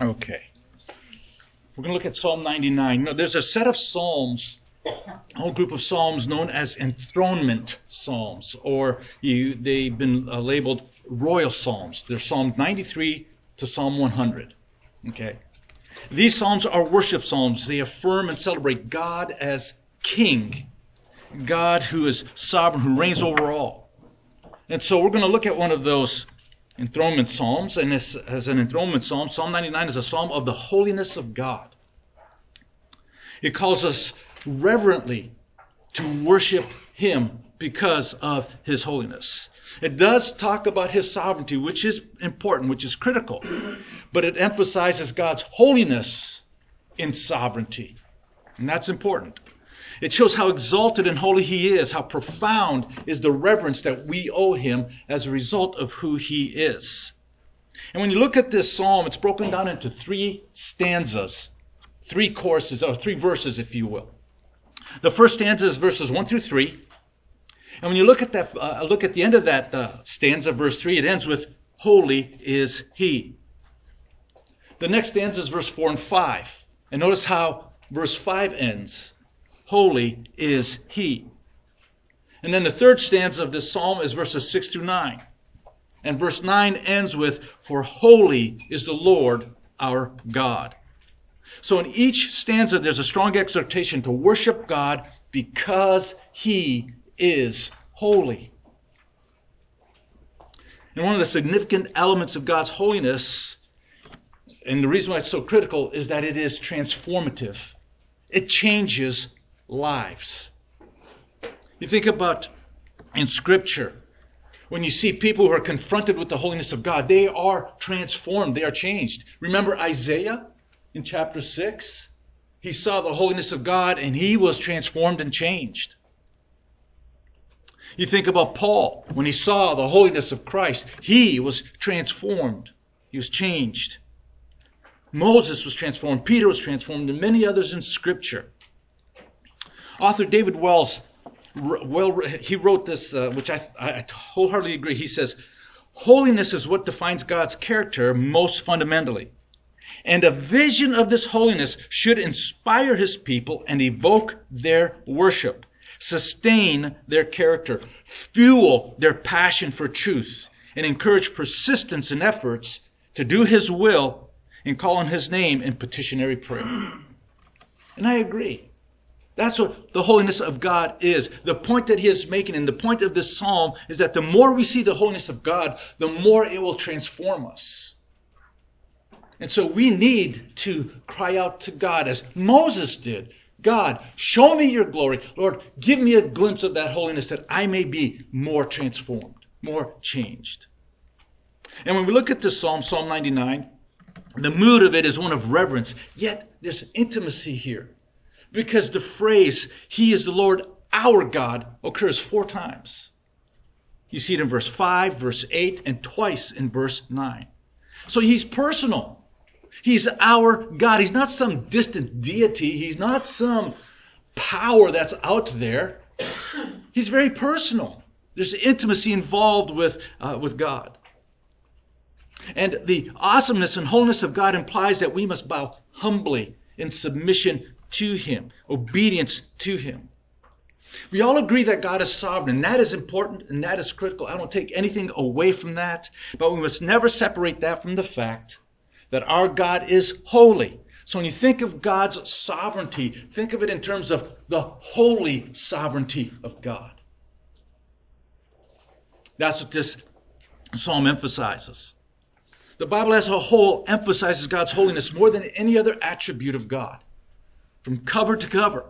Okay. We're going to look at Psalm 99. No, there's a set of psalms, a whole group of psalms known as enthronement psalms, or you, they've been uh, labeled royal psalms. They're Psalm 93 to Psalm 100. Okay. These psalms are worship psalms. They affirm and celebrate God as king, God who is sovereign, who reigns over all. And so we're going to look at one of those enthronement psalms, and as, as an enthronement psalm, Psalm 99 is a psalm of the holiness of God. It calls us reverently to worship Him because of His holiness. It does talk about His sovereignty, which is important, which is critical, but it emphasizes God's holiness in sovereignty. And that's important. It shows how exalted and holy he is, how profound is the reverence that we owe him as a result of who he is. And when you look at this psalm, it's broken down into three stanzas, three courses, or three verses, if you will. The first stanza is verses 1 through 3. And when you look at that, uh, look at the end of that uh, stanza, verse 3, it ends with, Holy is he. The next stanza is verse 4 and 5. And notice how verse 5 ends holy is he. And then the third stanza of this psalm is verses 6 to 9. And verse 9 ends with, For holy is the Lord our God. So in each stanza, there's a strong exhortation to worship God because he is holy. And one of the significant elements of God's holiness, and the reason why it's so critical, is that it is transformative. It changes lives. You think about in Scripture, when you see people who are confronted with the holiness of God, they are transformed, they are changed. Remember Isaiah in chapter 6? He saw the holiness of God and he was transformed and changed. You think about Paul, when he saw the holiness of Christ, he was transformed, he was changed. Moses was transformed, Peter was transformed, and many others in Scripture. Author David Wells, well, he wrote this, uh, which I, I wholeheartedly agree. He says, Holiness is what defines God's character most fundamentally. And a vision of this holiness should inspire his people and evoke their worship, sustain their character, fuel their passion for truth, and encourage persistence in efforts to do his will and call on his name in petitionary prayer. And I agree. That's what the holiness of God is. The point that he is making and the point of this psalm is that the more we see the holiness of God, the more it will transform us. And so we need to cry out to God as Moses did. God, show me your glory. Lord, give me a glimpse of that holiness that I may be more transformed, more changed. And when we look at this psalm, Psalm 99, the mood of it is one of reverence, yet there's intimacy here because the phrase, He is the Lord our God, occurs four times. You see it in verse 5, verse 8, and twice in verse 9. So He's personal. He's our God. He's not some distant deity. He's not some power that's out there. He's very personal. There's intimacy involved with, uh, with God. And the awesomeness and wholeness of God implies that we must bow humbly in submission to Him, obedience to Him. We all agree that God is sovereign, and that is important and that is critical. I don't take anything away from that, but we must never separate that from the fact that our God is holy. So when you think of God's sovereignty, think of it in terms of the holy sovereignty of God. That's what this psalm emphasizes. The Bible as a whole emphasizes God's holiness more than any other attribute of God from cover to cover.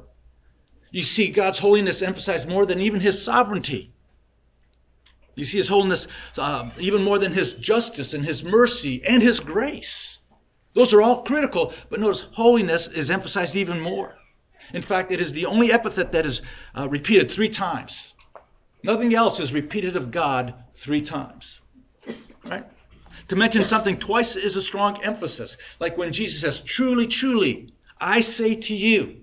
You see God's holiness emphasized more than even his sovereignty. You see his holiness uh, even more than his justice and his mercy and his grace. Those are all critical, but notice holiness is emphasized even more. In fact, it is the only epithet that is uh, repeated three times. Nothing else is repeated of God three times. Right? To mention something twice is a strong emphasis. Like when Jesus says, truly, truly, I say to you,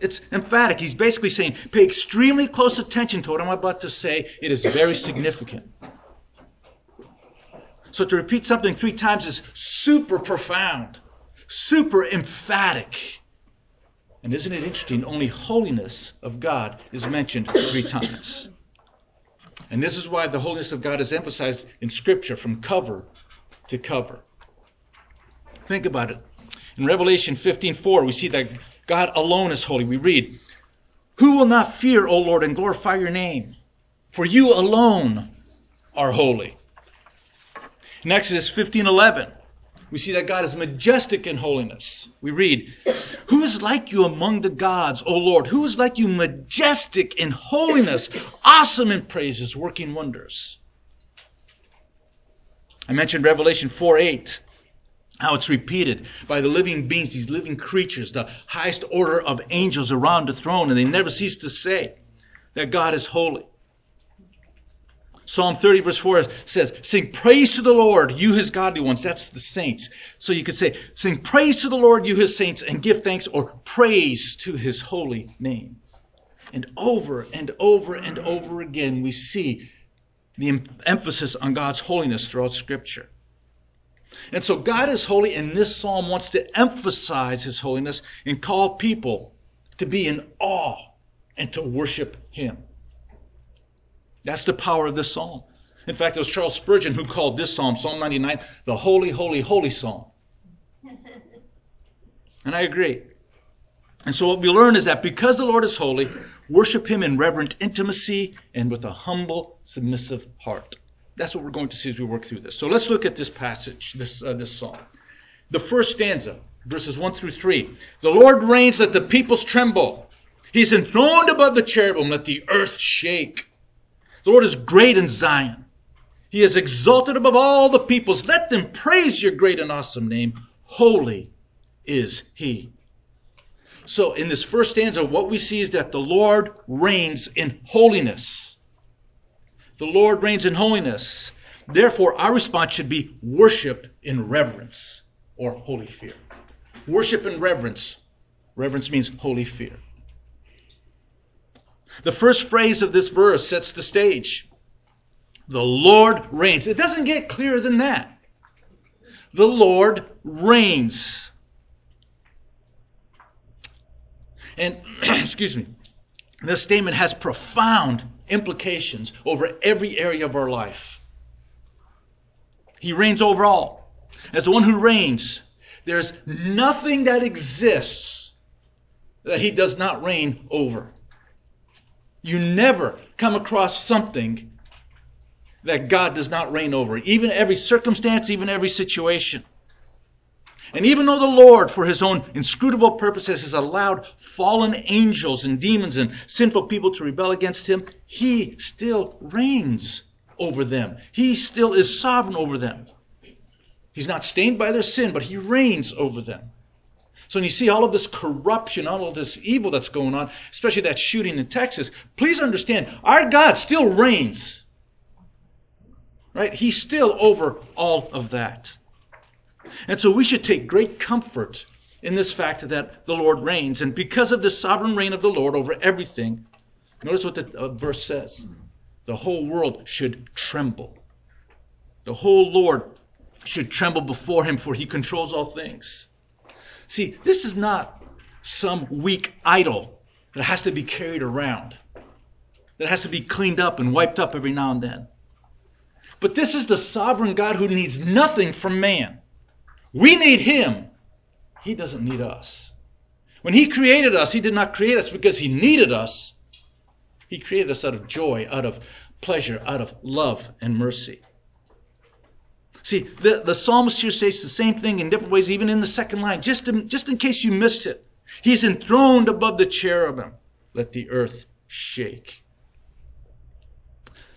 it's emphatic. He's basically saying, pay extremely close attention to what I'm about to say. It is very significant. So to repeat something three times is super profound. super emphatic. And isn't it interesting? Only holiness of God is mentioned three times. And this is why the holiness of God is emphasized in Scripture from cover to cover. Think about it. In Revelation 15:4, we see that God alone is holy. We read, Who will not fear, O Lord, and glorify your name? For you alone are holy. In Exodus 15:11, we see that God is majestic in holiness. We read, Who is like you among the gods, O Lord? Who is like you majestic in holiness, awesome in praises, working wonders? I mentioned Revelation 4 8, how it's repeated by the living beings, these living creatures, the highest order of angels around the throne, and they never cease to say that God is holy. Psalm 30 verse 4 says, sing praise to the Lord, you his godly ones. That's the saints. So you could say, sing praise to the Lord, you his saints, and give thanks or praise to his holy name. And over and over and over again, we see the emphasis on God's holiness throughout scripture. And so God is holy, and this psalm wants to emphasize his holiness and call people to be in awe and to worship him. That's the power of this psalm. In fact, it was Charles Spurgeon who called this psalm, Psalm 99, the holy, holy, holy psalm. And I agree. And so what we learn is that because the Lord is holy, worship him in reverent intimacy and with a humble, submissive heart. That's what we're going to see as we work through this. So let's look at this passage, this, uh, this psalm. The first stanza, verses 1 through 3. The Lord reigns, let the peoples tremble. He's enthroned above the cherubim, let the earth shake. The Lord is great in Zion. He is exalted above all the peoples. Let them praise your great and awesome name. Holy is he. So, in this first stanza, what we see is that the Lord reigns in holiness. The Lord reigns in holiness. Therefore, our response should be worship in reverence or holy fear. Worship in reverence. Reverence means holy fear. The first phrase of this verse sets the stage. The Lord reigns. It doesn't get clearer than that. The Lord reigns. And, excuse me, this statement has profound implications over every area of our life. He reigns over all. As the one who reigns, there's nothing that exists that he does not reign over. You never come across something that God does not reign over, even every circumstance, even every situation. And even though the Lord, for his own inscrutable purposes, has allowed fallen angels and demons and sinful people to rebel against him, he still reigns over them. He still is sovereign over them. He's not stained by their sin, but he reigns over them. So when you see all of this corruption, all of this evil that's going on, especially that shooting in Texas, please understand, our God still reigns. Right? He's still over all of that. And so we should take great comfort in this fact that the Lord reigns. And because of the sovereign reign of the Lord over everything, notice what the uh, verse says. The whole world should tremble. The whole Lord should tremble before him, for he controls all things. See, this is not some weak idol that has to be carried around, that has to be cleaned up and wiped up every now and then. But this is the sovereign God who needs nothing from man. We need him. He doesn't need us. When he created us, he did not create us because he needed us. He created us out of joy, out of pleasure, out of love and mercy. See, the, the psalmist here says the same thing in different ways, even in the second line, just in, just in case you missed it. He's enthroned above the cherubim. Let the earth shake.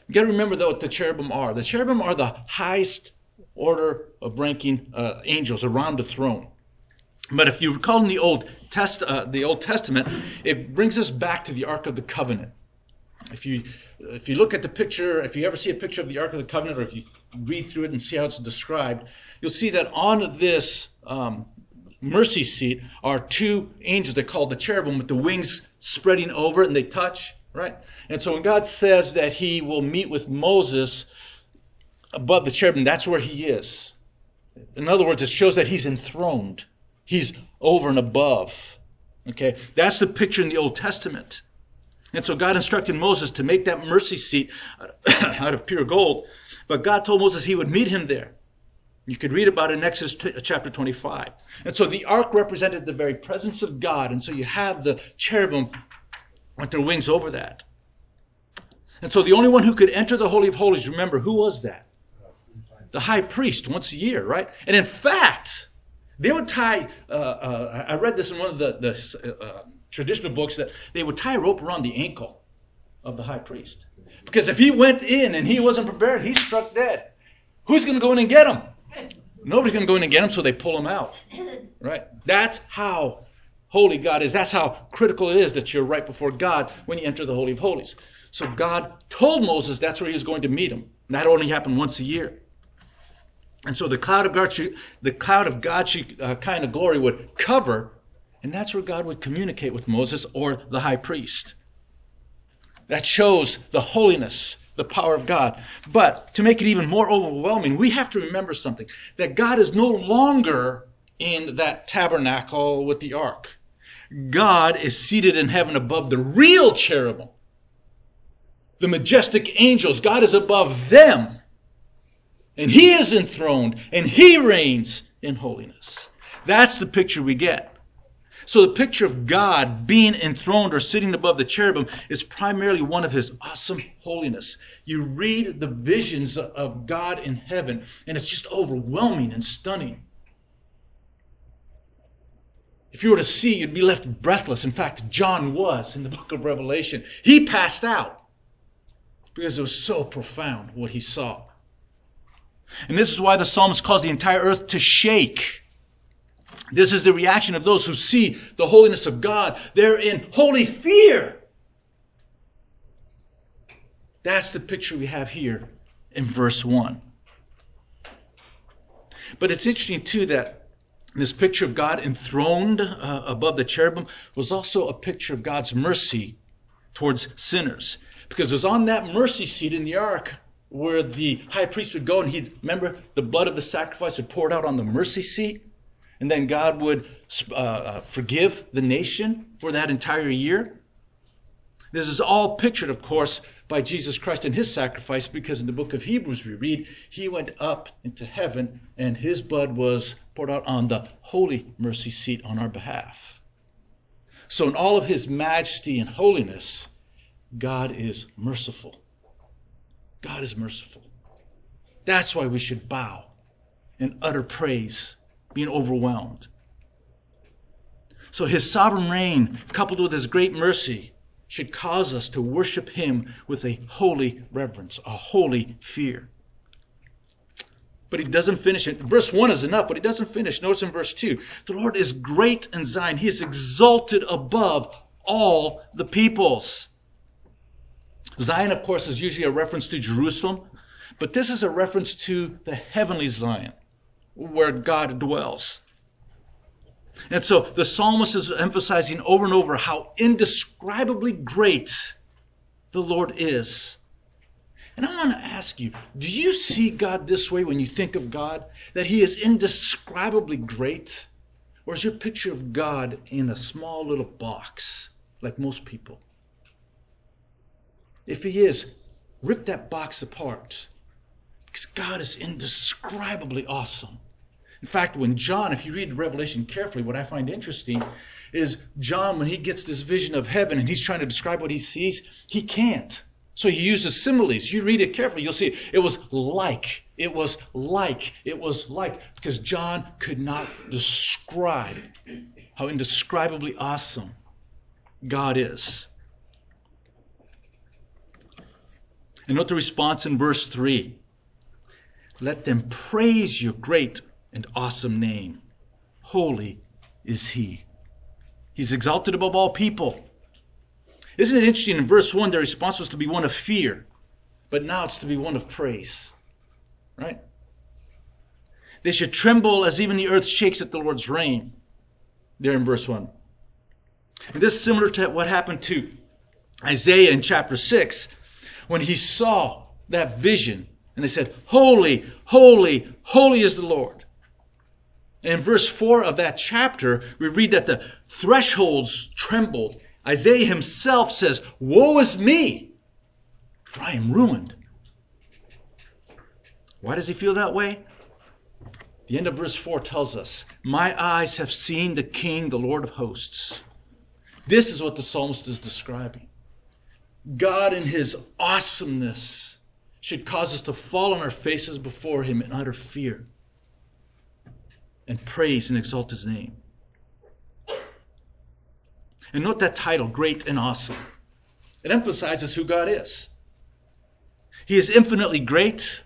You got to remember, though, what the cherubim are. The cherubim are the highest order of ranking uh, angels around the throne. But if you recall in the Old, Test, uh, the Old Testament, it brings us back to the Ark of the Covenant. If you if you look at the picture, if you ever see a picture of the Ark of the Covenant, or if you read through it and see how it's described, you'll see that on this um, mercy seat are two angels. They're called the cherubim with the wings spreading over and they touch, right? And so when God says that he will meet with Moses above the cherubim, that's where he is. In other words, it shows that he's enthroned. He's over and above. Okay? That's the picture in the Old Testament. And so God instructed Moses to make that mercy seat uh, out of pure gold. But God told Moses he would meet him there. You could read about it in Exodus t- uh, chapter 25. And so the ark represented the very presence of God. And so you have the cherubim with their wings over that. And so the only one who could enter the Holy of Holies, remember, who was that? The high priest once a year, right? And in fact, they would tie, uh, uh, I read this in one of the, the uh, traditional books, that they would tie a rope around the ankle of the high priest. Because if he went in and he wasn't prepared, he struck dead. Who's going to go in and get him? Nobody's going to go in and get him, so they pull him out. Right? That's how holy God is. That's how critical it is that you're right before God when you enter the Holy of Holies. So God told Moses that's where he was going to meet him. And that only happened once a year. And so the cloud of God, the cloud of God's uh, kind of glory would cover, and that's where God would communicate with Moses or the high priest. That shows the holiness, the power of God. But to make it even more overwhelming, we have to remember something that God is no longer in that tabernacle with the ark. God is seated in heaven above the real cherubim, the majestic angels. God is above them. And he is enthroned and he reigns in holiness. That's the picture we get. So the picture of God being enthroned or sitting above the cherubim is primarily one of his awesome holiness. You read the visions of God in heaven and it's just overwhelming and stunning. If you were to see, you'd be left breathless. In fact, John was in the book of Revelation. He passed out because it was so profound what he saw. And this is why the psalmist calls the entire earth to shake. This is the reaction of those who see the holiness of God. They're in holy fear. That's the picture we have here in verse 1. But it's interesting, too, that this picture of God enthroned uh, above the cherubim was also a picture of God's mercy towards sinners. Because it was on that mercy seat in the ark where the high priest would go and he'd remember the blood of the sacrifice would pour out on the mercy seat and then god would uh, uh, forgive the nation for that entire year? This is all pictured of course by jesus christ and his sacrifice because in the book of hebrews we read he went up into heaven and his blood was poured out on the holy mercy seat on our behalf. So in all of his majesty and holiness god is merciful God is merciful. That's why we should bow and utter praise, being overwhelmed. So his sovereign reign, coupled with his great mercy, should cause us to worship him with a holy reverence, a holy fear. But he doesn't finish it. Verse 1 is enough, but he doesn't finish. Notice in verse 2 the Lord is great in Zion, he is exalted above all the peoples. Zion, of course, is usually a reference to Jerusalem, but this is a reference to the heavenly Zion, where God dwells. And so the psalmist is emphasizing over and over how indescribably great the Lord is. And I want to ask you do you see God this way when you think of God? That He is indescribably great? Or is your picture of God in a small little box, like most people? If he is, rip that box apart. Because God is indescribably awesome. In fact, when John, if you read Revelation carefully, what I find interesting is John, when he gets this vision of heaven and he's trying to describe what he sees, he can't. So he uses similes. You read it carefully, you'll see it was like, it was like, it was like, because John could not describe how indescribably awesome God is. And note the response in verse 3 Let them praise your great and awesome name. Holy is he. He's exalted above all people. Isn't it interesting? In verse 1, their response was to be one of fear, but now it's to be one of praise. Right? They should tremble as even the earth shakes at the Lord's reign. There in verse 1. And this is similar to what happened to Isaiah in chapter 6 when he saw that vision and they said, Holy, holy, holy is the Lord. And in verse 4 of that chapter, we read that the thresholds trembled. Isaiah himself says, Woe is me, for I am ruined. Why does he feel that way? The end of verse 4 tells us, My eyes have seen the King, the Lord of hosts. This is what the psalmist is describing. God, in his awesomeness, should cause us to fall on our faces before him in utter fear and praise and exalt his name. And note that title, Great and Awesome. It emphasizes who God is. He is infinitely great,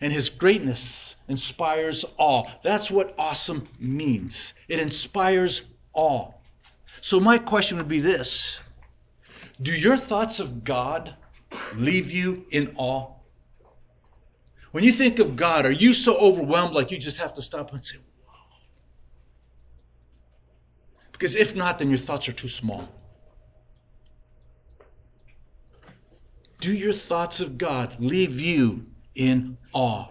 and his greatness inspires awe. That's what awesome means. It inspires awe. So, my question would be this Do your thoughts of God leave you in awe? When you think of God, are you so overwhelmed like you just have to stop and say, Wow? Because if not, then your thoughts are too small. Do your thoughts of God leave you in awe?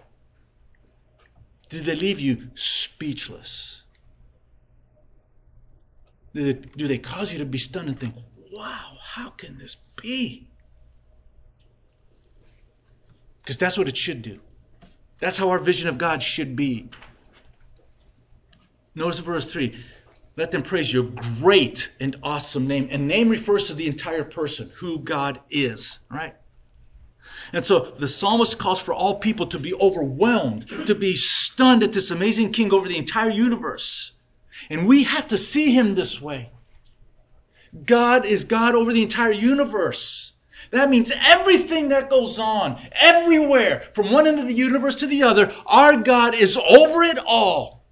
Did they leave you speechless? Do they, do they cause you to be stunned and think, wow, how can this be? Because that's what it should do. That's how our vision of God should be. Notice verse 3 let them praise your great and awesome name. And name refers to the entire person, who God is, right? And so the psalmist calls for all people to be overwhelmed, to be stunned at this amazing king over the entire universe. And we have to see him this way. God is God over the entire universe. That means everything that goes on, everywhere, from one end of the universe to the other, our God is over it all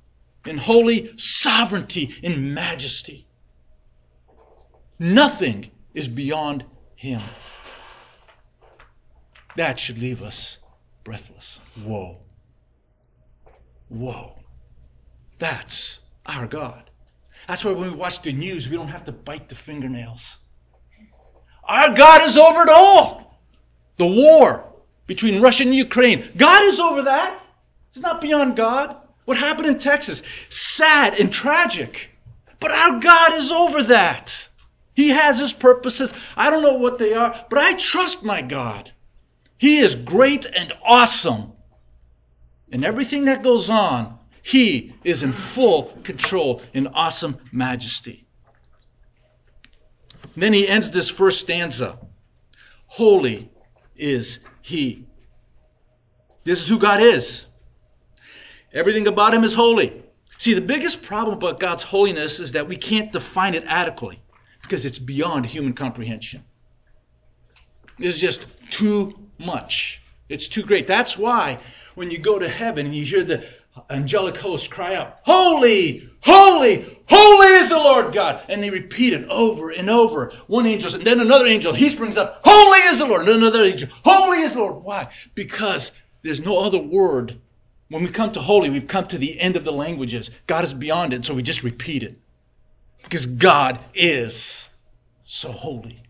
in holy sovereignty, in majesty. Nothing is beyond him. That should leave us breathless. Whoa. Whoa. That's our God. That's why when we watch the news, we don't have to bite the fingernails. Our God is over it all. The war between Russia and Ukraine. God is over that. It's not beyond God. What happened in Texas? Sad and tragic. But our God is over that. He has his purposes. I don't know what they are, but I trust my God. He is great and awesome. And everything that goes on, He is in full control in awesome majesty. Then he ends this first stanza Holy is He. This is who God is. Everything about Him is holy. See, the biggest problem about God's holiness is that we can't define it adequately because it's beyond human comprehension. It's just too much. It's too great. That's why when you go to heaven and you hear the angelic hosts cry out, Holy, holy, holy is the Lord God. And they repeat it over and over. One angel, and then another angel, he springs up, Holy is the Lord. And another angel, Holy is the Lord. Why? Because there's no other word. When we come to holy, we've come to the end of the languages. God is beyond it, so we just repeat it. Because God is so holy.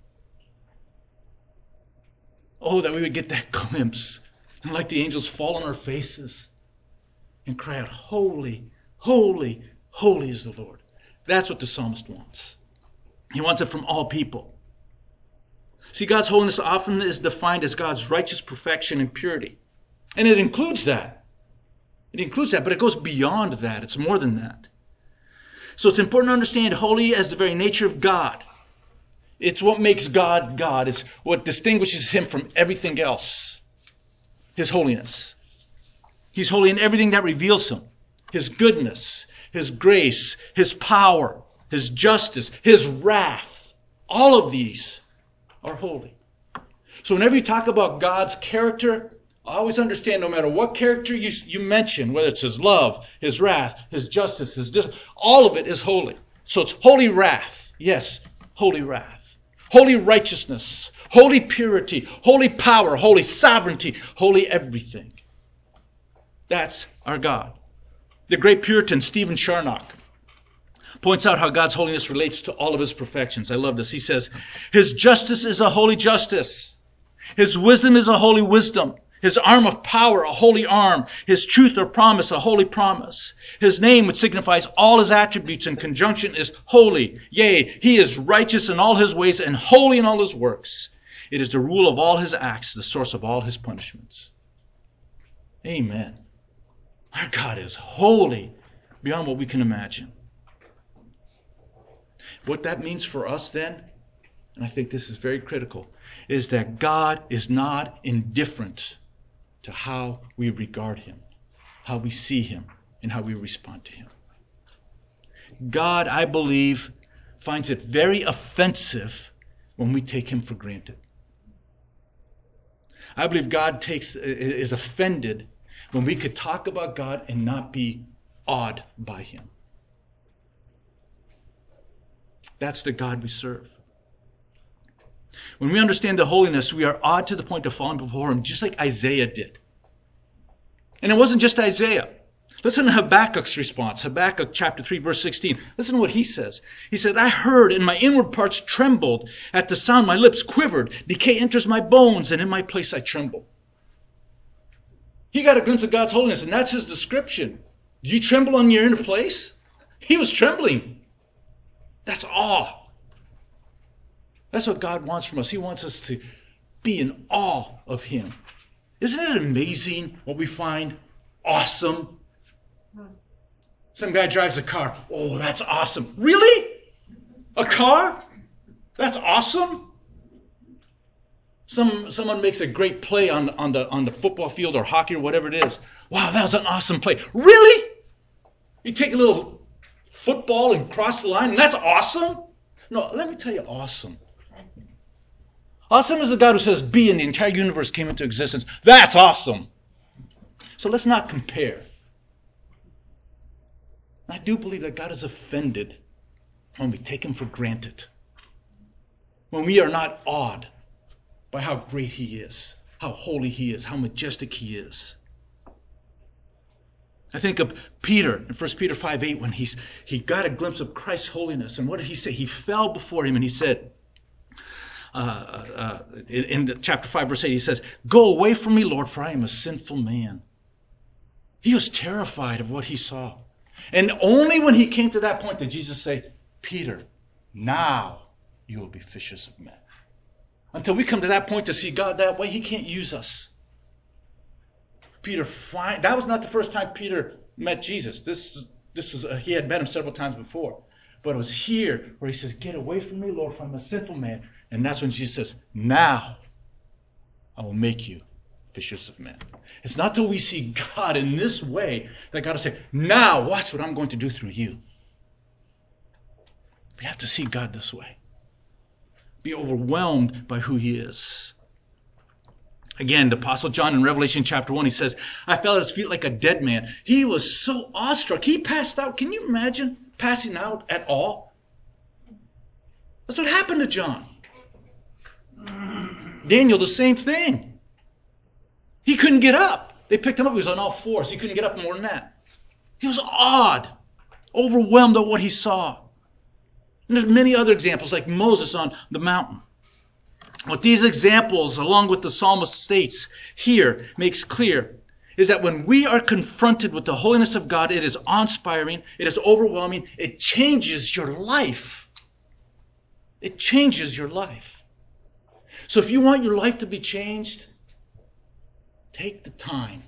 Oh, that we would get that glimpse and like the angels fall on our faces and cry out, Holy, holy, holy is the Lord. That's what the psalmist wants. He wants it from all people. See, God's holiness often is defined as God's righteous perfection and purity. And it includes that. It includes that, but it goes beyond that. It's more than that. So it's important to understand holy as the very nature of God. It's what makes God God. It's what distinguishes him from everything else. His holiness. He's holy in everything that reveals him. His goodness, his grace, his power, his justice, his wrath. All of these are holy. So whenever you talk about God's character, always understand no matter what character you, you mention, whether it's his love, his wrath, his justice, his dis- all of it is holy. So it's holy wrath. Yes, holy wrath holy righteousness, holy purity, holy power, holy sovereignty, holy everything. That's our God. The great Puritan Stephen Charnock points out how God's holiness relates to all of his perfections. I love this. He says, His justice is a holy justice. His wisdom is a holy wisdom. His arm of power, a holy arm. His truth or promise, a holy promise. His name, which signifies all his attributes in conjunction, is holy. Yea, he is righteous in all his ways and holy in all his works. It is the rule of all his acts, the source of all his punishments. Amen. Our God is holy beyond what we can imagine. What that means for us then, and I think this is very critical, is that God is not indifferent to how we regard him, how we see him, and how we respond to him. God, I believe, finds it very offensive when we take him for granted. I believe God takes is offended when we could talk about God and not be awed by him. That's the God we serve. When we understand the holiness, we are awed to the point of falling before Him, just like Isaiah did. And it wasn't just Isaiah. Listen to Habakkuk's response. Habakkuk chapter 3 verse 16. Listen to what he says. He said, I heard and my inward parts trembled at the sound. My lips quivered. Decay enters my bones and in my place I tremble. He got a glimpse of God's holiness and that's his description. Do you tremble on your inner place? He was trembling. That's awe. That's what God wants from us. He wants us to be in awe of Him. Isn't it amazing what we find awesome? Some guy drives a car. Oh, that's awesome. Really? A car? That's awesome? Some, someone makes a great play on, on, the, on the football field or hockey or whatever it is. Wow, that was an awesome play. Really? You take a little football and cross the line, and that's awesome? No, let me tell you, awesome Awesome is the God who says be and the entire universe came into existence. That's awesome. So let's not compare. I do believe that God is offended when we take him for granted. When we are not awed by how great he is, how holy he is, how majestic he is. I think of Peter in 1 Peter 5 8 when he's, he got a glimpse of Christ's holiness. And what did he say? He fell before him and he said, uh, uh, in, in chapter 5, verse 8, he says, Go away from me, Lord, for I am a sinful man. He was terrified of what he saw. And only when he came to that point did Jesus say, Peter, now you will be fishers of men. Until we come to that point to see God that way, he can't use us. Peter, that was not the first time Peter met Jesus. This, this was, uh, he had met him several times before. But it was here where he says, Get away from me, Lord, for I'm a sinful man. And that's when Jesus says, Now I will make you fishers of men. It's not till we see God in this way that God will say, Now watch what I'm going to do through you. We have to see God this way. Be overwhelmed by who he is. Again, the Apostle John in Revelation chapter 1, he says, I fell at his feet like a dead man. He was so awestruck. He passed out. Can you imagine passing out at all? That's what happened to John. Daniel, the same thing. He couldn't get up. They picked him up. He was on all fours. He couldn't get up more than that. He was awed, overwhelmed at what he saw. And there's many other examples, like Moses on the mountain. What these examples, along with the psalmist states here, makes clear is that when we are confronted with the holiness of God, it is awe-inspiring, it is overwhelming, it changes your life. It changes your life. So if you want your life to be changed, take the time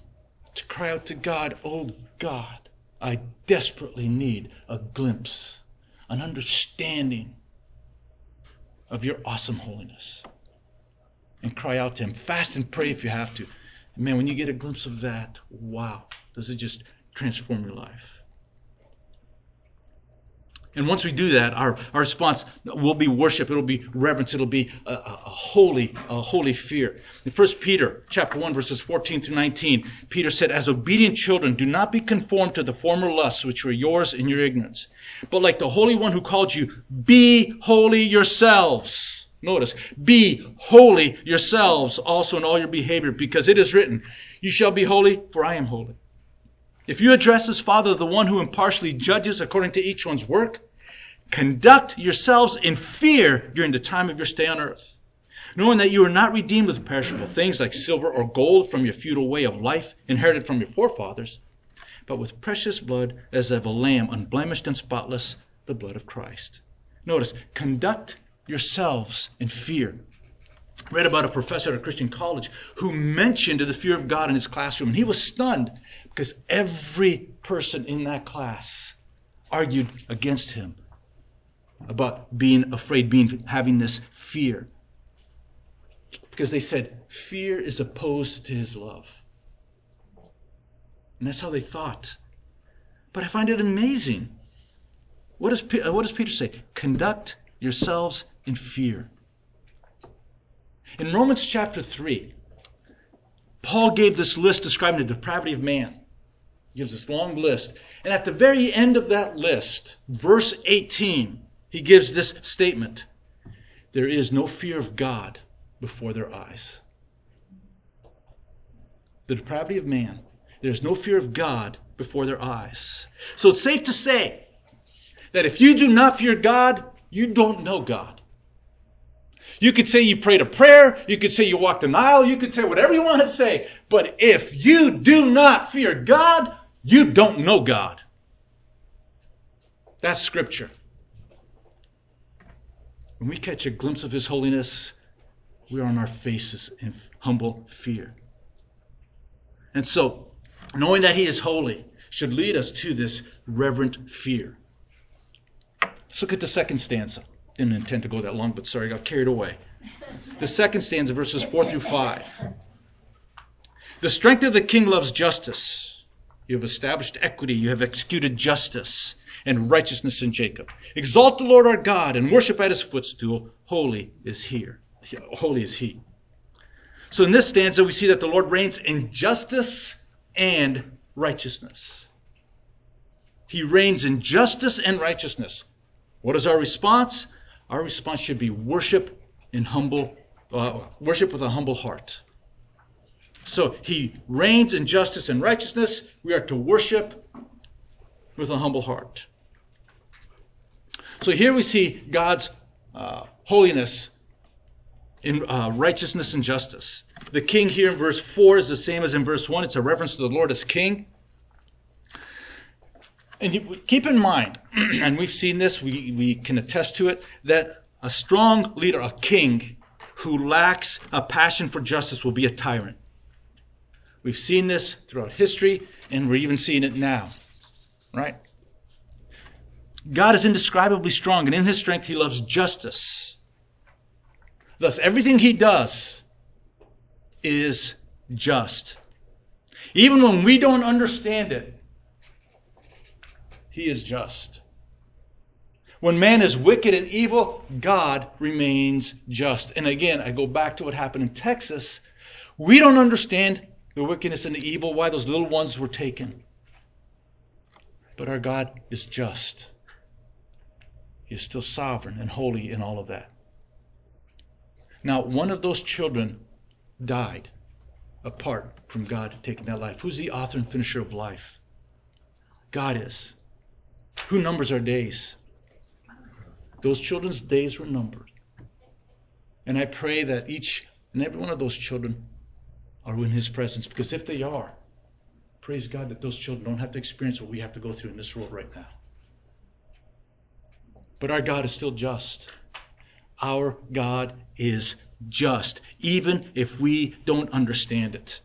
to cry out to God, Oh God, I desperately need a glimpse, an understanding of your awesome holiness. And cry out to Him. Fast and pray if you have to. And man, when you get a glimpse of that, wow, does it just transform your life? And once we do that, our, our response will be worship. It'll be reverence. It'll be a, a, holy, a holy fear. In 1 Peter chapter 1, verses 14 to 19, Peter said, As obedient children, do not be conformed to the former lusts which were yours in your ignorance. But like the Holy One who called you, be holy yourselves. Notice, be holy yourselves also in all your behavior, because it is written, You shall be holy, for I am holy. If you address as Father the one who impartially judges according to each one's work, conduct yourselves in fear during the time of your stay on earth. knowing that you are not redeemed with perishable things like silver or gold from your feudal way of life inherited from your forefathers, but with precious blood as of a lamb, unblemished and spotless, the blood of Christ. Notice, conduct yourselves in fear. read about a professor at a Christian college who mentioned the fear of God in his classroom, and he was stunned because every person in that class argued against him about being afraid, being having this fear. Because they said fear is opposed to his love. And that's how they thought. But I find it amazing. What does, what does Peter say? Conduct yourselves in fear. In Romans chapter 3, Paul gave this list describing the depravity of man. He gives this long list. And at the very end of that list, verse 18, he gives this statement There is no fear of God before their eyes. The depravity of man, there's no fear of God before their eyes. So it's safe to say that if you do not fear God, you don't know God. You could say you prayed a prayer, you could say you walked an aisle, you could say whatever you want to say, but if you do not fear God, you don't know God. That's scripture. When we catch a glimpse of His holiness, we are on our faces in humble fear. And so, knowing that He is holy should lead us to this reverent fear. Let's look at the second stanza. Didn't intend to go that long, but sorry, I got carried away. The second stanza, verses 4 through 5. The strength of the king loves justice. You have established equity. You have executed justice and righteousness in Jacob. Exalt the Lord our God and worship at his footstool. Holy is here. Holy is he. So in this stanza, we see that the Lord reigns in justice and righteousness. He reigns in justice and righteousness. What is our response? Our response should be worship in humble, uh, worship with a humble heart. So he reigns in justice and righteousness. We are to worship with a humble heart. So here we see God's uh, holiness in uh, righteousness and justice. The king here in verse 4 is the same as in verse 1. It's a reference to the Lord as king. And keep in mind, and we've seen this, we, we can attest to it, that a strong leader, a king, who lacks a passion for justice will be a tyrant. We've seen this throughout history, and we're even seeing it now. Right? God is indescribably strong, and in his strength, he loves justice. Thus, everything he does is just. Even when we don't understand it, he is just. When man is wicked and evil, God remains just. And again, I go back to what happened in Texas. We don't understand the wickedness and the evil, why those little ones were taken. But our God is just. He is still sovereign and holy in all of that. Now, one of those children died apart from God taking that life. Who's the author and finisher of life? God is. Who numbers our days? Those children's days were numbered. And I pray that each and every one of those children are in His presence, because if they are, praise God that those children don't have to experience what we have to go through in this world right now. But our God is still just. Our God is just, even if we don't understand it.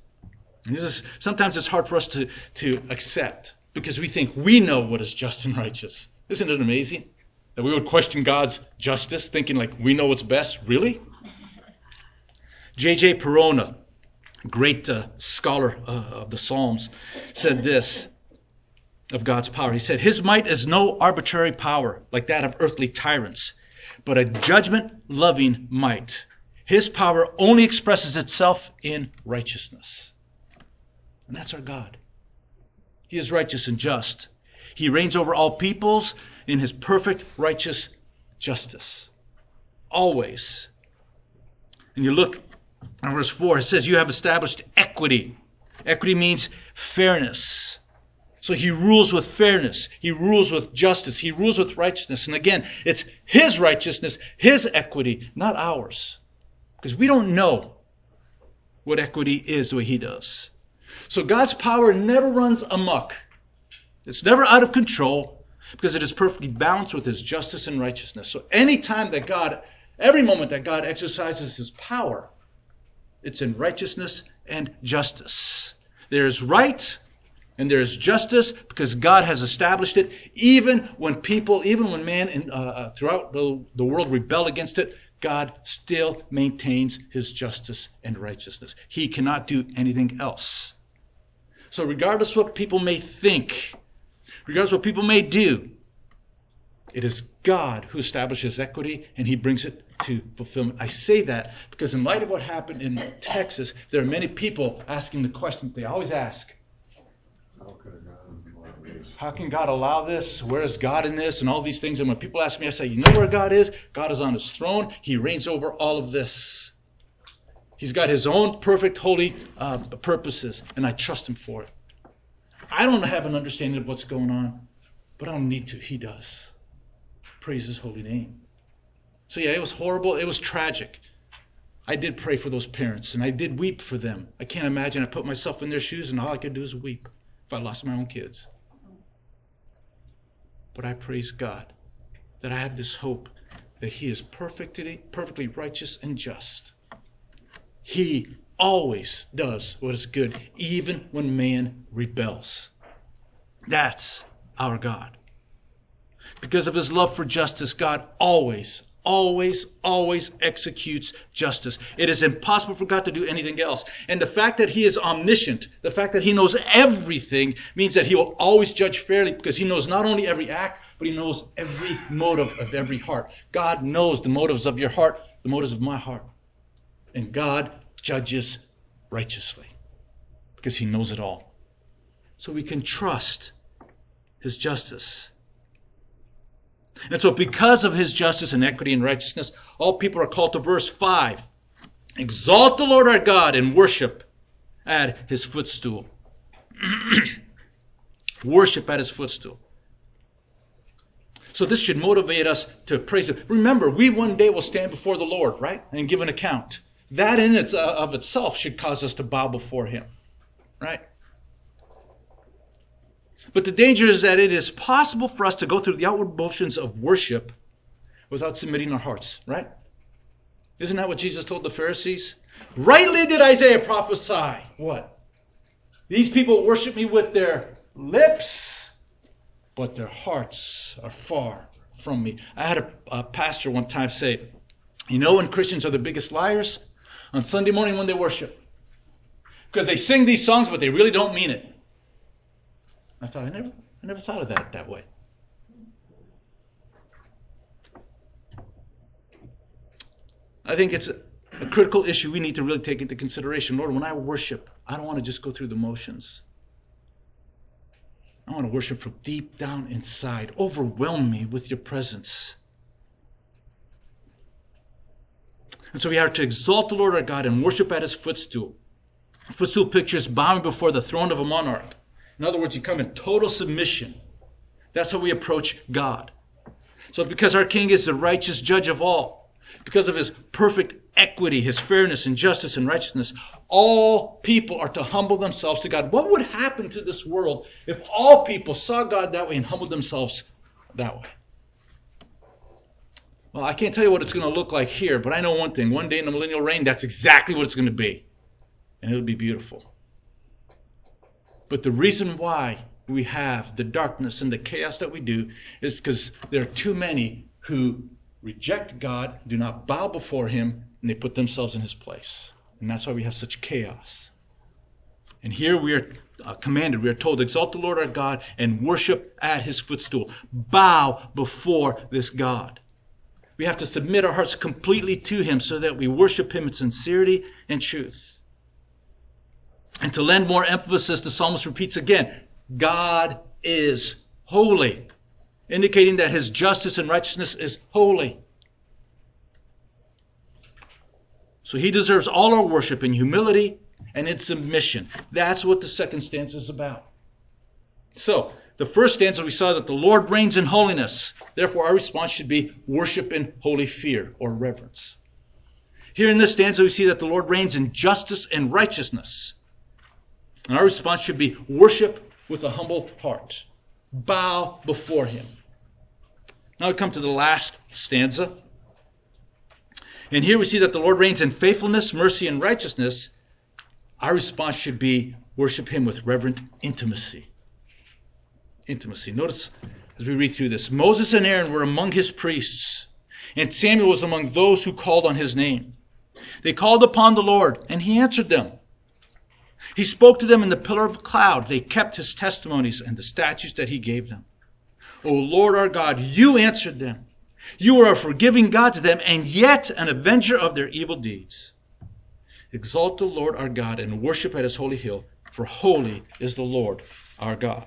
And this is, sometimes it's hard for us to, to accept because we think we know what is just and righteous. Isn't it amazing that we would question God's justice, thinking like we know what's best? Really? J.J. Perona, great uh, scholar uh, of the Psalms, said this of God's power. He said, His might is no arbitrary power like that of earthly tyrants, but a judgment loving might. His power only expresses itself in righteousness. And that's our God. He is righteous and just. He reigns over all peoples in his perfect righteous justice. Always. And you look in verse 4, it says, You have established equity. Equity means fairness. So he rules with fairness. He rules with justice. He rules with righteousness. And again, it's his righteousness, his equity, not ours. Because we don't know what equity is the way he does. So God's power never runs amok. It's never out of control because it is perfectly balanced with his justice and righteousness. So any time that God, every moment that God exercises his power, it's in righteousness and justice. There is right and there is justice because God has established it. Even when people, even when man in, uh, uh, throughout the, the world rebel against it, God still maintains his justice and righteousness. He cannot do anything else. So, regardless what people may think, regardless what people may do, it is God who establishes equity and he brings it to fulfillment. I say that because, in light of what happened in Texas, there are many people asking the question they always ask how can God allow this? Where is God in this? And all these things. And when people ask me, I say, You know where God is? God is on his throne. He reigns over all of this. He's got his own perfect, holy uh, purposes, and I trust him for it. I don't have an understanding of what's going on, but I don't need to. He does. Praise his holy name. So, yeah, it was horrible. It was tragic. I did pray for those parents, and I did weep for them. I can't imagine. I put myself in their shoes, and all I could do is weep if I lost my own kids. But I praise God that I have this hope that He is perfectly, perfectly righteous and just. He always does what is good, even when man rebels. That's our God. Because of his love for justice, God always, always, always executes justice. It is impossible for God to do anything else. And the fact that He is omniscient, the fact that He knows everything, means that He will always judge fairly because He knows not only every act, but He knows every motive of every heart. God knows the motives of your heart, the motives of my heart. And God judges righteously because He knows it all. So we can trust His justice. And so, because of his justice and equity and righteousness, all people are called to verse 5 Exalt the Lord our God and worship at his footstool. worship at his footstool. So, this should motivate us to praise him. Remember, we one day will stand before the Lord, right? And give an account. That in its, uh, of itself should cause us to bow before him, right? But the danger is that it is possible for us to go through the outward motions of worship without submitting our hearts, right? Isn't that what Jesus told the Pharisees? Rightly did Isaiah prophesy. What? These people worship me with their lips, but their hearts are far from me. I had a, a pastor one time say, You know when Christians are the biggest liars? On Sunday morning when they worship. Because they sing these songs, but they really don't mean it. I thought I never I never thought of that that way. I think it's a, a critical issue we need to really take into consideration. Lord, when I worship, I don't want to just go through the motions. I want to worship from deep down inside. Overwhelm me with your presence. And so we are to exalt the Lord our God and worship at his footstool. Footstool pictures bowing before the throne of a monarch. In other words, you come in total submission. That's how we approach God. So, because our King is the righteous judge of all, because of his perfect equity, his fairness and justice and righteousness, all people are to humble themselves to God. What would happen to this world if all people saw God that way and humbled themselves that way? Well, I can't tell you what it's going to look like here, but I know one thing. One day in the millennial reign, that's exactly what it's going to be. And it'll be beautiful. But the reason why we have the darkness and the chaos that we do is because there are too many who reject God, do not bow before Him, and they put themselves in His place. And that's why we have such chaos. And here we are uh, commanded, we are told, exalt the Lord our God and worship at His footstool. Bow before this God. We have to submit our hearts completely to Him so that we worship Him in sincerity and truth. And to lend more emphasis, the psalmist repeats again God is holy, indicating that his justice and righteousness is holy. So he deserves all our worship in humility and in submission. That's what the second stanza is about. So, the first stanza we saw that the Lord reigns in holiness. Therefore, our response should be worship in holy fear or reverence. Here in this stanza, we see that the Lord reigns in justice and righteousness. And our response should be worship with a humble heart. Bow before him. Now we come to the last stanza. And here we see that the Lord reigns in faithfulness, mercy, and righteousness. Our response should be worship him with reverent intimacy. Intimacy. Notice as we read through this Moses and Aaron were among his priests, and Samuel was among those who called on his name. They called upon the Lord, and he answered them. He spoke to them in the pillar of cloud. They kept his testimonies and the statutes that he gave them. O Lord our God, you answered them. You are a forgiving God to them, and yet an avenger of their evil deeds. Exalt the Lord our God and worship at his holy hill, for holy is the Lord our God.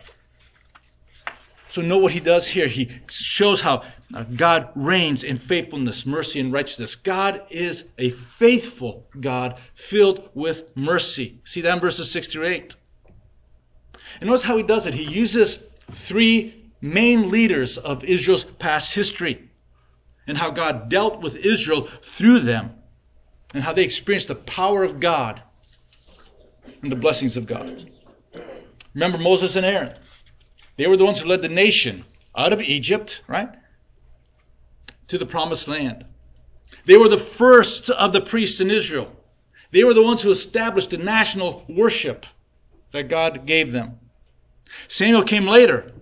So, know what he does here. He shows how Uh, God reigns in faithfulness, mercy, and righteousness. God is a faithful God filled with mercy. See that in verses 6 through 8. And notice how he does it. He uses three main leaders of Israel's past history and how God dealt with Israel through them and how they experienced the power of God and the blessings of God. Remember Moses and Aaron. They were the ones who led the nation out of Egypt, right? To the promised land. They were the first of the priests in Israel. They were the ones who established the national worship that God gave them. Samuel came later,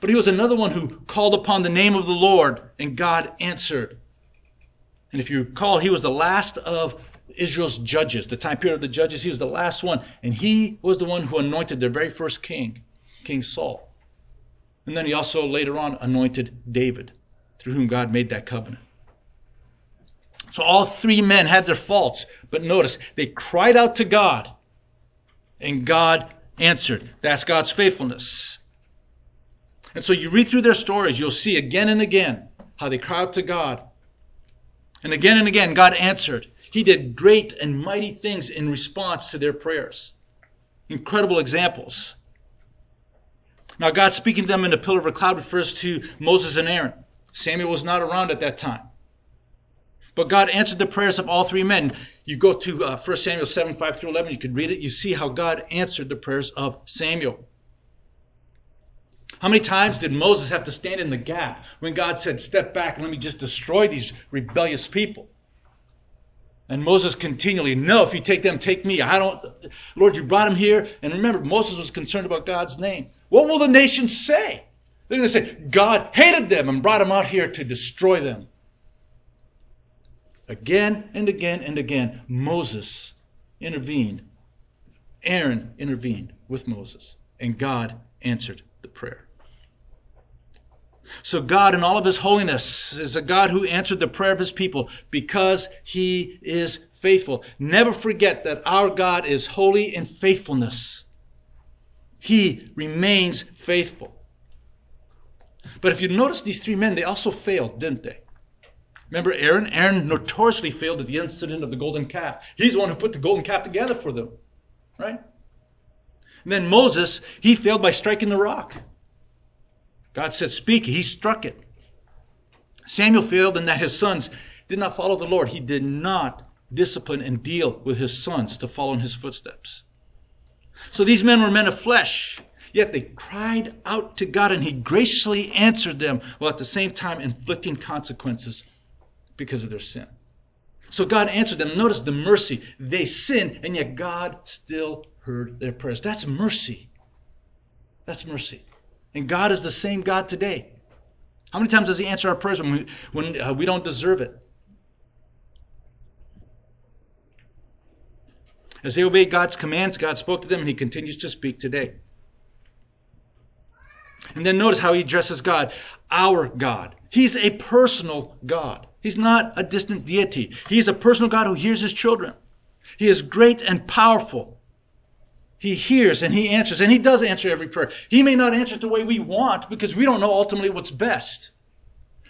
but he was another one who called upon the name of the Lord, and God answered. And if you recall, he was the last of Israel's judges, the time period of the judges. He was the last one, and he was the one who anointed their very first king, King Saul. And then he also later on anointed David, through whom God made that covenant. So all three men had their faults, but notice they cried out to God, and God answered. That's God's faithfulness. And so you read through their stories, you'll see again and again how they cried out to God. And again and again, God answered. He did great and mighty things in response to their prayers. Incredible examples. Now, God speaking to them in a pillar of a cloud refers to Moses and Aaron. Samuel was not around at that time. But God answered the prayers of all three men. You go to uh, 1 Samuel 7, 5 through 11, you could read it. You see how God answered the prayers of Samuel. How many times did Moses have to stand in the gap when God said, Step back and let me just destroy these rebellious people? And Moses continually, No, if you take them, take me. I don't, Lord, you brought them here. And remember, Moses was concerned about God's name. What will the nations say? They're going to say, God hated them and brought them out here to destroy them. Again and again and again, Moses intervened. Aaron intervened with Moses, and God answered the prayer. So, God, in all of His holiness, is a God who answered the prayer of His people because He is faithful. Never forget that our God is holy in faithfulness. He remains faithful. But if you notice these three men, they also failed, didn't they? Remember Aaron? Aaron notoriously failed at the incident of the golden calf. He's the one who put the golden calf together for them, right? And then Moses, he failed by striking the rock. God said, Speak. He struck it. Samuel failed in that his sons did not follow the Lord. He did not discipline and deal with his sons to follow in his footsteps. So these men were men of flesh, yet they cried out to God and he graciously answered them while at the same time inflicting consequences because of their sin. So God answered them. Notice the mercy. They sinned, and yet God still heard their prayers. That's mercy. That's mercy. And God is the same God today. How many times does He answer our prayers when we, when, uh, we don't deserve it? As they obeyed God's commands, God spoke to them, and He continues to speak today. And then notice how He addresses God, our God. He's a personal God. He's not a distant deity. He's a personal God who hears His children. He is great and powerful. He hears and he answers, and he does answer every prayer. He may not answer it the way we want because we don't know ultimately what's best.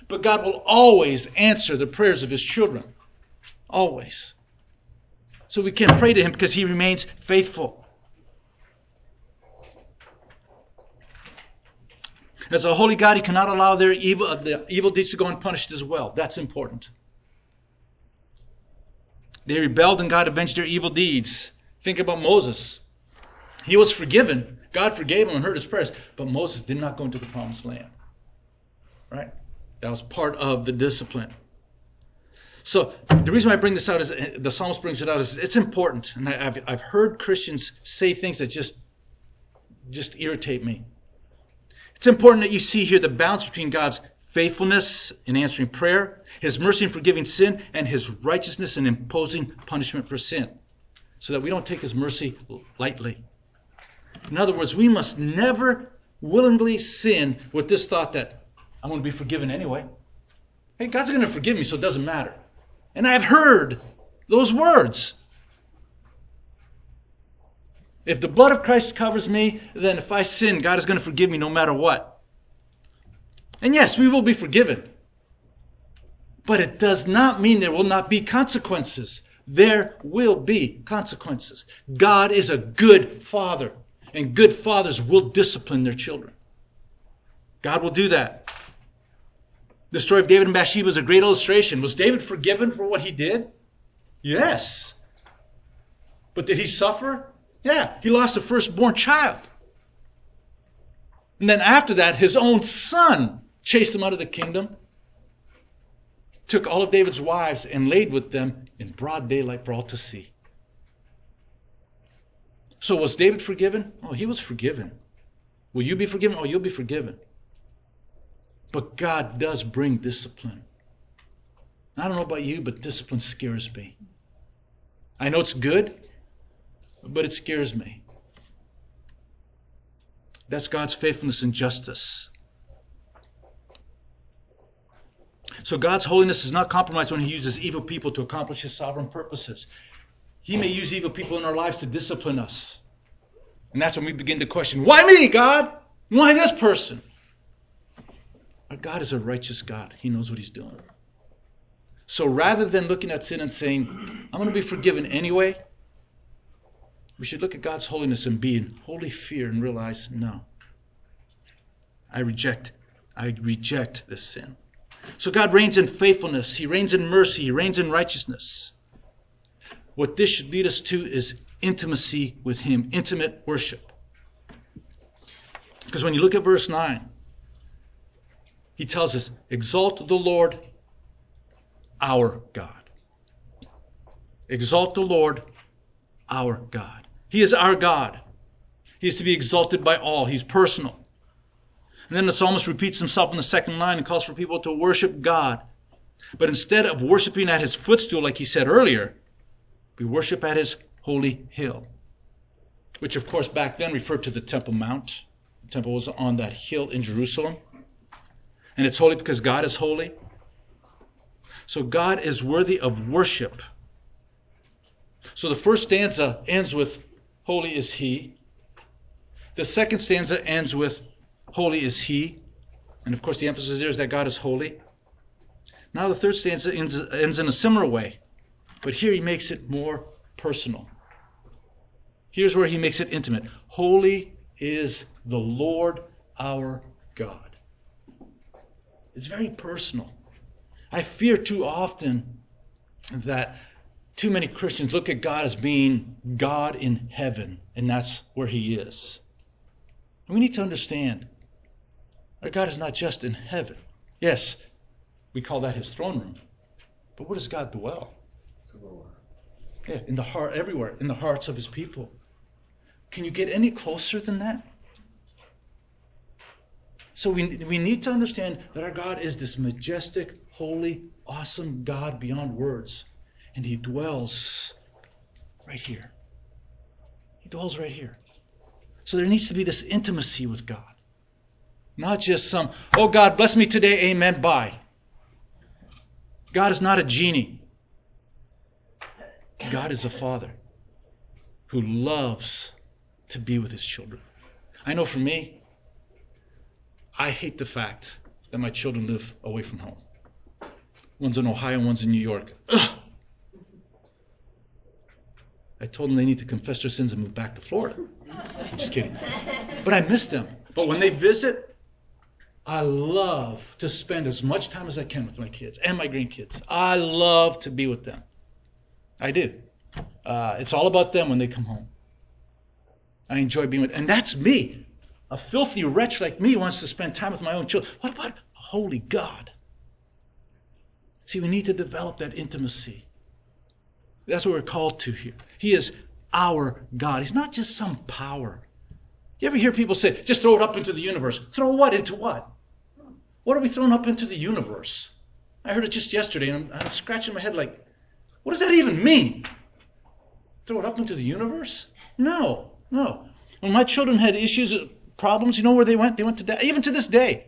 But God will always answer the prayers of his children. Always. So we can pray to him because he remains faithful. As a holy God, he cannot allow their evil, the evil deeds to go unpunished as well. That's important. They rebelled and God avenged their evil deeds. Think about Moses. He was forgiven. God forgave him and heard his prayers, but Moses did not go into the promised land. Right? That was part of the discipline. So the reason I bring this out is the psalmist brings it out is it's important, and I've I've heard Christians say things that just just irritate me. It's important that you see here the balance between God's faithfulness in answering prayer, His mercy in forgiving sin, and His righteousness in imposing punishment for sin, so that we don't take His mercy lightly. In other words, we must never willingly sin with this thought that I'm going to be forgiven anyway. Hey, God's going to forgive me, so it doesn't matter. And I've heard those words. If the blood of Christ covers me, then if I sin, God is going to forgive me no matter what. And yes, we will be forgiven. But it does not mean there will not be consequences. There will be consequences. God is a good father, and good fathers will discipline their children. God will do that. The story of David and Bathsheba is a great illustration. Was David forgiven for what he did? Yes. But did he suffer? Yeah. He lost a firstborn child. And then after that, his own son chased him out of the kingdom, took all of David's wives and laid with them in broad daylight for all to see. So was David forgiven? Oh, he was forgiven. Will you be forgiven? Oh, you'll be forgiven. But God does bring discipline. I don't know about you, but discipline scares me. I know it's good, but it scares me. That's God's faithfulness and justice. So God's holiness is not compromised when he uses evil people to accomplish his sovereign purposes. He may use evil people in our lives to discipline us. And that's when we begin to question, why me, God? Why this person? Our God is a righteous God. He knows what He's doing. So rather than looking at sin and saying, I'm going to be forgiven anyway, we should look at God's holiness and be in holy fear and realize, no, I reject, I reject this sin. So God reigns in faithfulness, He reigns in mercy, He reigns in righteousness. What this should lead us to is intimacy with Him, intimate worship. Because when you look at verse 9, he tells us, Exalt the Lord our God. Exalt the Lord our God. He is our God. He is to be exalted by all. He's personal. And then the psalmist repeats himself in the second line and calls for people to worship God. But instead of worshiping at his footstool, like he said earlier, we worship at his holy hill, which of course back then referred to the Temple Mount. The temple was on that hill in Jerusalem and it's holy because God is holy. So God is worthy of worship. So the first stanza ends with, Holy is He. The second stanza ends with, Holy is He. And of course, the emphasis there is that God is holy. Now the third stanza ends, ends in a similar way, but here he makes it more personal. Here's where he makes it intimate Holy is the Lord our God. It's very personal. I fear too often that too many Christians look at God as being God in heaven, and that's where He is. And we need to understand our God is not just in heaven. Yes, we call that His throne room. But where does God dwell? Yeah, in the heart, everywhere, in the hearts of His people. Can you get any closer than that? So we, we need to understand that our God is this majestic, holy, awesome God beyond words. And He dwells right here. He dwells right here. So there needs to be this intimacy with God. Not just some, oh God, bless me today, amen, bye. God is not a genie. God is a father who loves to be with his children. I know for me, I hate the fact that my children live away from home. One's in Ohio, one's in New York. Ugh. I told them they need to confess their sins and move back to Florida. I'm just kidding. But I miss them. But when they visit, I love to spend as much time as I can with my kids and my grandkids. I love to be with them. I do. Uh, it's all about them when they come home. I enjoy being with, and that's me. A filthy wretch like me wants to spend time with my own children. What about a holy God? See, we need to develop that intimacy. That's what we're called to here. He is our God. He's not just some power. You ever hear people say, just throw it up into the universe? Throw what into what? What are we throwing up into the universe? I heard it just yesterday, and I'm, I'm scratching my head like, what does that even mean? Throw it up into the universe? No, no. When my children had issues, uh, problems, you know where they went? They went to dad. Even to this day,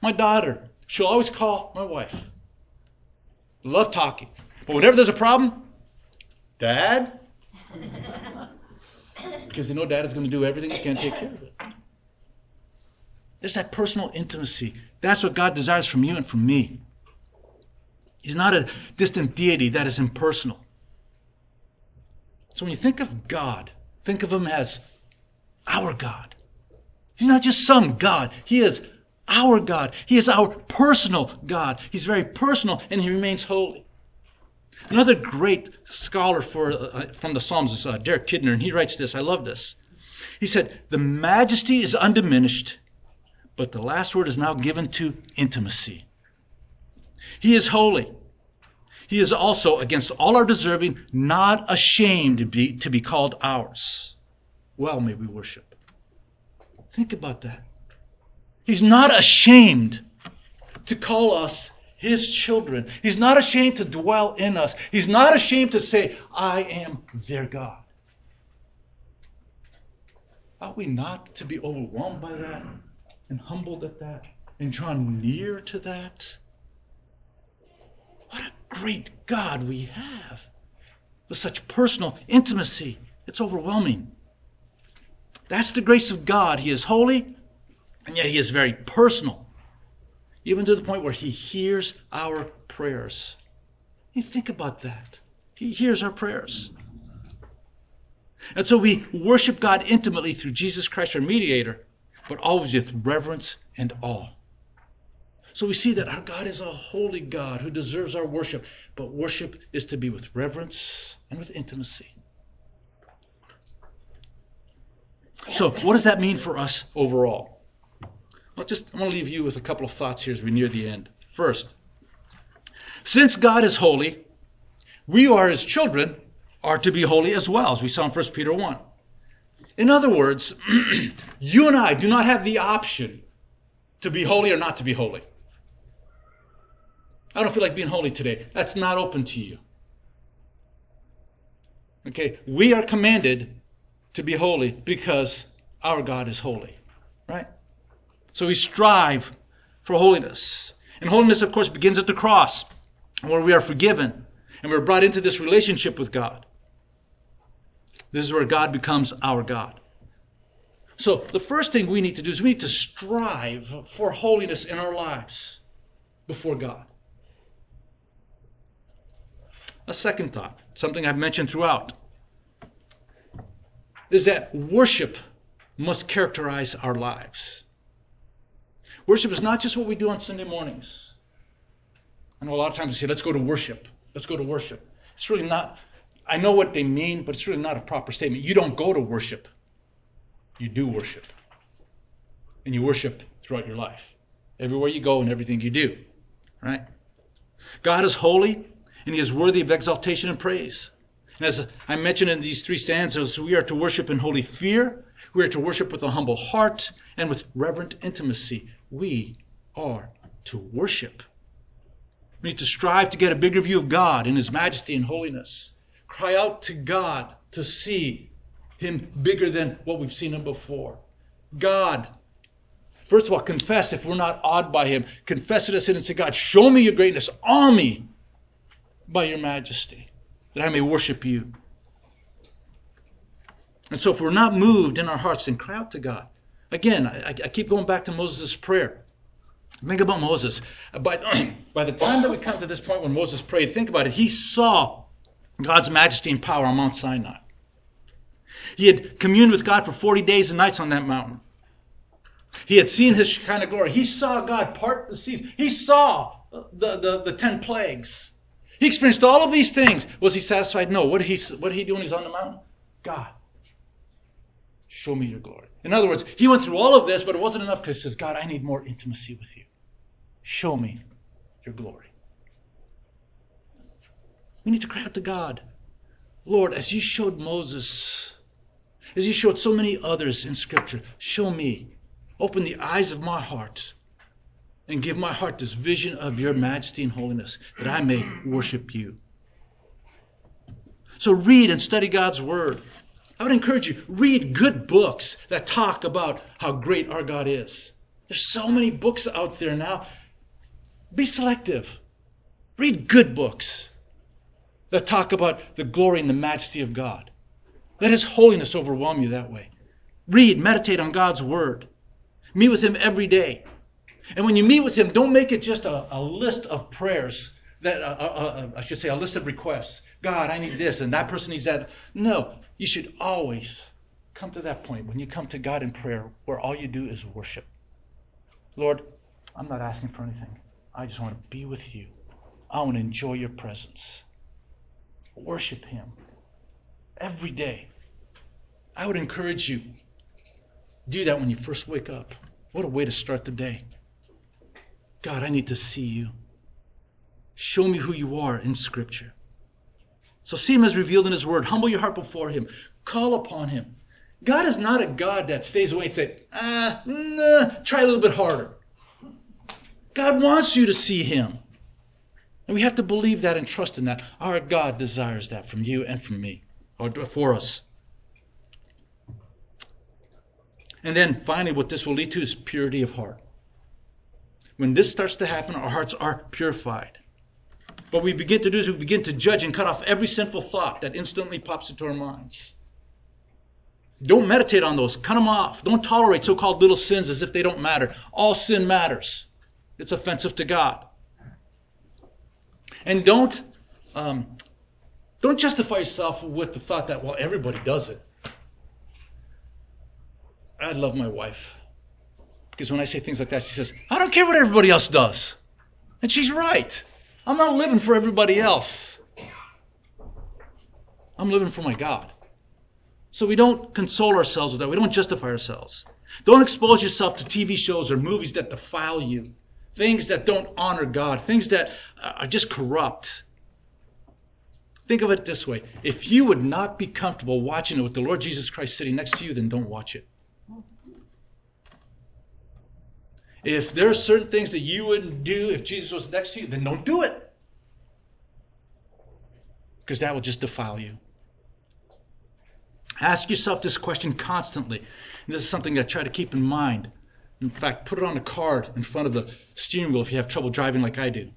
my daughter, she'll always call my wife. Love talking. But whenever there's a problem, Dad? because they know dad is going to do everything he can to take care of it. There's that personal intimacy. That's what God desires from you and from me. He's not a distant deity that is impersonal. So when you think of God, think of him as our God. He's not just some God. He is our God. He is our personal God. He's very personal and he remains holy. Another great scholar for, uh, from the Psalms is uh, Derek Kidner, and he writes this. I love this. He said, The majesty is undiminished, but the last word is now given to intimacy. He is holy. He is also, against all our deserving, not ashamed to be, to be called ours. Well, may we worship. Think about that. He's not ashamed to call us his children. He's not ashamed to dwell in us. He's not ashamed to say, I am their God. Ought we not to be overwhelmed by that and humbled at that and drawn near to that? What a great God we have with such personal intimacy. It's overwhelming. That's the grace of God. He is holy, and yet He is very personal even to the point where He hears our prayers. You think about that. He hears our prayers. And so we worship God intimately through Jesus Christ, our mediator, but always with reverence and awe. So we see that our God is a holy God who deserves our worship, but worship is to be with reverence and with intimacy. So, what does that mean for us overall? I'll just I want to leave you with a couple of thoughts here as we near the end. First, since God is holy, we who are his children are to be holy as well, as we saw in 1 Peter 1. In other words, you and I do not have the option to be holy or not to be holy. I don't feel like being holy today. That's not open to you. Okay, we are commanded to be holy because our God is holy, right? So we strive for holiness. And holiness, of course, begins at the cross, where we are forgiven and we're brought into this relationship with God. This is where God becomes our God. So the first thing we need to do is we need to strive for holiness in our lives before God. A second thought, something I've mentioned throughout, is that worship must characterize our lives. Worship is not just what we do on Sunday mornings. I know a lot of times we say, let's go to worship. Let's go to worship. It's really not, I know what they mean, but it's really not a proper statement. You don't go to worship, you do worship. And you worship throughout your life, everywhere you go and everything you do. Right? God is holy and he is worthy of exaltation and praise. And as I mentioned in these three stanzas, we are to worship in holy fear, we are to worship with a humble heart and with reverent intimacy we are to worship. We need to strive to get a bigger view of God in His majesty and holiness. Cry out to God to see Him bigger than what we've seen Him before. God, first of all, confess if we're not awed by Him. Confess it as sin and say, God, show me your greatness, awe me by your majesty, that I may worship you. And so if we're not moved in our hearts, then cry out to God. Again, I, I keep going back to Moses' prayer. Think about Moses. But by the time that we come to this point when Moses prayed, think about it. He saw God's majesty and power on Mount Sinai. He had communed with God for 40 days and nights on that mountain. He had seen his of glory. He saw God part the seas. He saw the, the, the 10 plagues. He experienced all of these things. Was he satisfied? No. What did he, what did he do when he's on the mountain? God, show me your glory. In other words, he went through all of this, but it wasn't enough because he says, God, I need more intimacy with you. Show me your glory. We need to cry out to God. Lord, as you showed Moses, as you showed so many others in Scripture, show me. Open the eyes of my heart and give my heart this vision of your majesty and holiness that I may worship you. So read and study God's Word. I would encourage you, read good books that talk about how great our God is. There's so many books out there now. Be selective. Read good books that talk about the glory and the majesty of God. Let His holiness overwhelm you that way. Read, meditate on God's Word. Meet with Him every day. And when you meet with Him, don't make it just a, a list of prayers that, uh, uh, uh, I should say, a list of requests. God, I need this, and that person needs that. No, you should always come to that point when you come to God in prayer where all you do is worship. Lord, I'm not asking for anything. I just want to be with you. I want to enjoy your presence. Worship Him every day. I would encourage you do that when you first wake up. What a way to start the day. God, I need to see you. Show me who you are in Scripture. So see him as revealed in his word. Humble your heart before him. Call upon him. God is not a God that stays away and says, ah, nah, try a little bit harder. God wants you to see him. And we have to believe that and trust in that. Our God desires that from you and from me, or for us. And then finally, what this will lead to is purity of heart. When this starts to happen, our hearts are purified. What we begin to do is we begin to judge and cut off every sinful thought that instantly pops into our minds. Don't meditate on those. Cut them off. Don't tolerate so called little sins as if they don't matter. All sin matters, it's offensive to God. And don't, um, don't justify yourself with the thought that, well, everybody does it. I love my wife. Because when I say things like that, she says, I don't care what everybody else does. And she's right. I'm not living for everybody else. I'm living for my God. So we don't console ourselves with that. We don't justify ourselves. Don't expose yourself to TV shows or movies that defile you, things that don't honor God, things that uh, are just corrupt. Think of it this way if you would not be comfortable watching it with the Lord Jesus Christ sitting next to you, then don't watch it. If there are certain things that you wouldn't do if Jesus was next to you, then don't do it. Because that will just defile you. Ask yourself this question constantly. And this is something I try to keep in mind. In fact, put it on a card in front of the steering wheel if you have trouble driving like I do,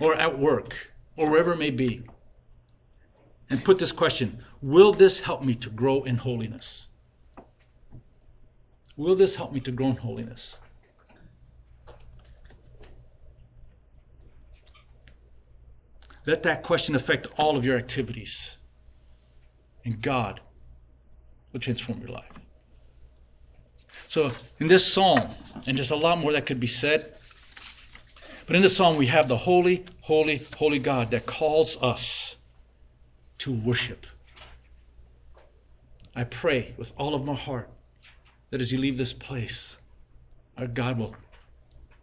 or at work, or wherever it may be. And put this question Will this help me to grow in holiness? Will this help me to grow in holiness? Let that question affect all of your activities. And God will transform your life. So, in this psalm, and there's a lot more that could be said, but in this psalm, we have the holy, holy, holy God that calls us to worship. I pray with all of my heart that as you leave this place, our God will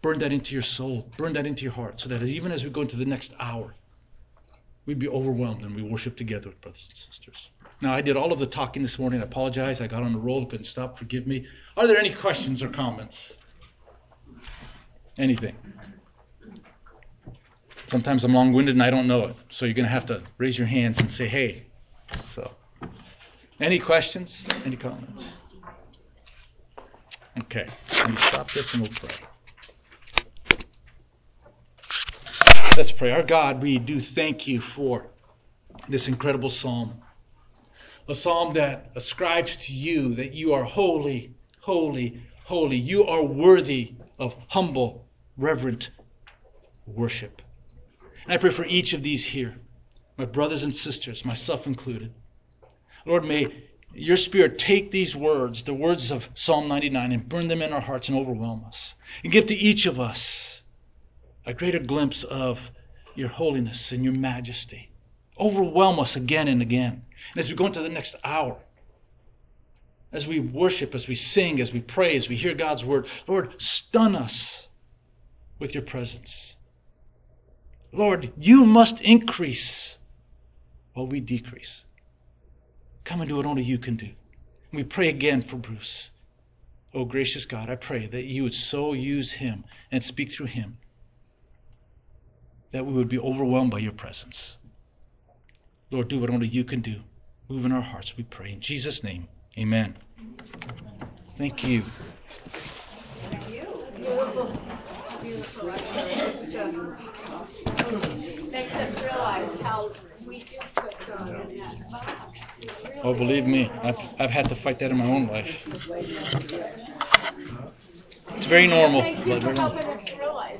burn that into your soul, burn that into your heart, so that even as we go into the next hour, we'd be overwhelmed and we worship together with brothers and sisters. Now, I did all of the talking this morning. I apologize. I got on the roll, couldn't stop. Forgive me. Are there any questions or comments? Anything? Sometimes I'm long winded and I don't know it. So you're going to have to raise your hands and say, hey. So, any questions? Any comments? Okay. Let me stop this and we'll pray. Let's pray. Our God, we do thank you for this incredible psalm. A psalm that ascribes to you that you are holy, holy, holy. You are worthy of humble, reverent worship. And I pray for each of these here, my brothers and sisters, myself included. Lord, may your Spirit take these words, the words of Psalm 99, and burn them in our hearts and overwhelm us. And give to each of us a greater glimpse of your holiness and your majesty. Overwhelm us again and again. And as we go into the next hour, as we worship, as we sing, as we pray, as we hear God's word, Lord, stun us with your presence. Lord, you must increase while we decrease. Come and do what only you can do. We pray again for Bruce. Oh, gracious God, I pray that you would so use him and speak through him that we would be overwhelmed by your presence. Lord, do what only you can do. Move in our hearts, we pray. In Jesus' name, amen. Thank you. Thank you. Beautiful. Beautiful. Just makes us realize how Oh, believe me, I've, I've had to fight that in my own life. It's very normal. Thank you for helping us realize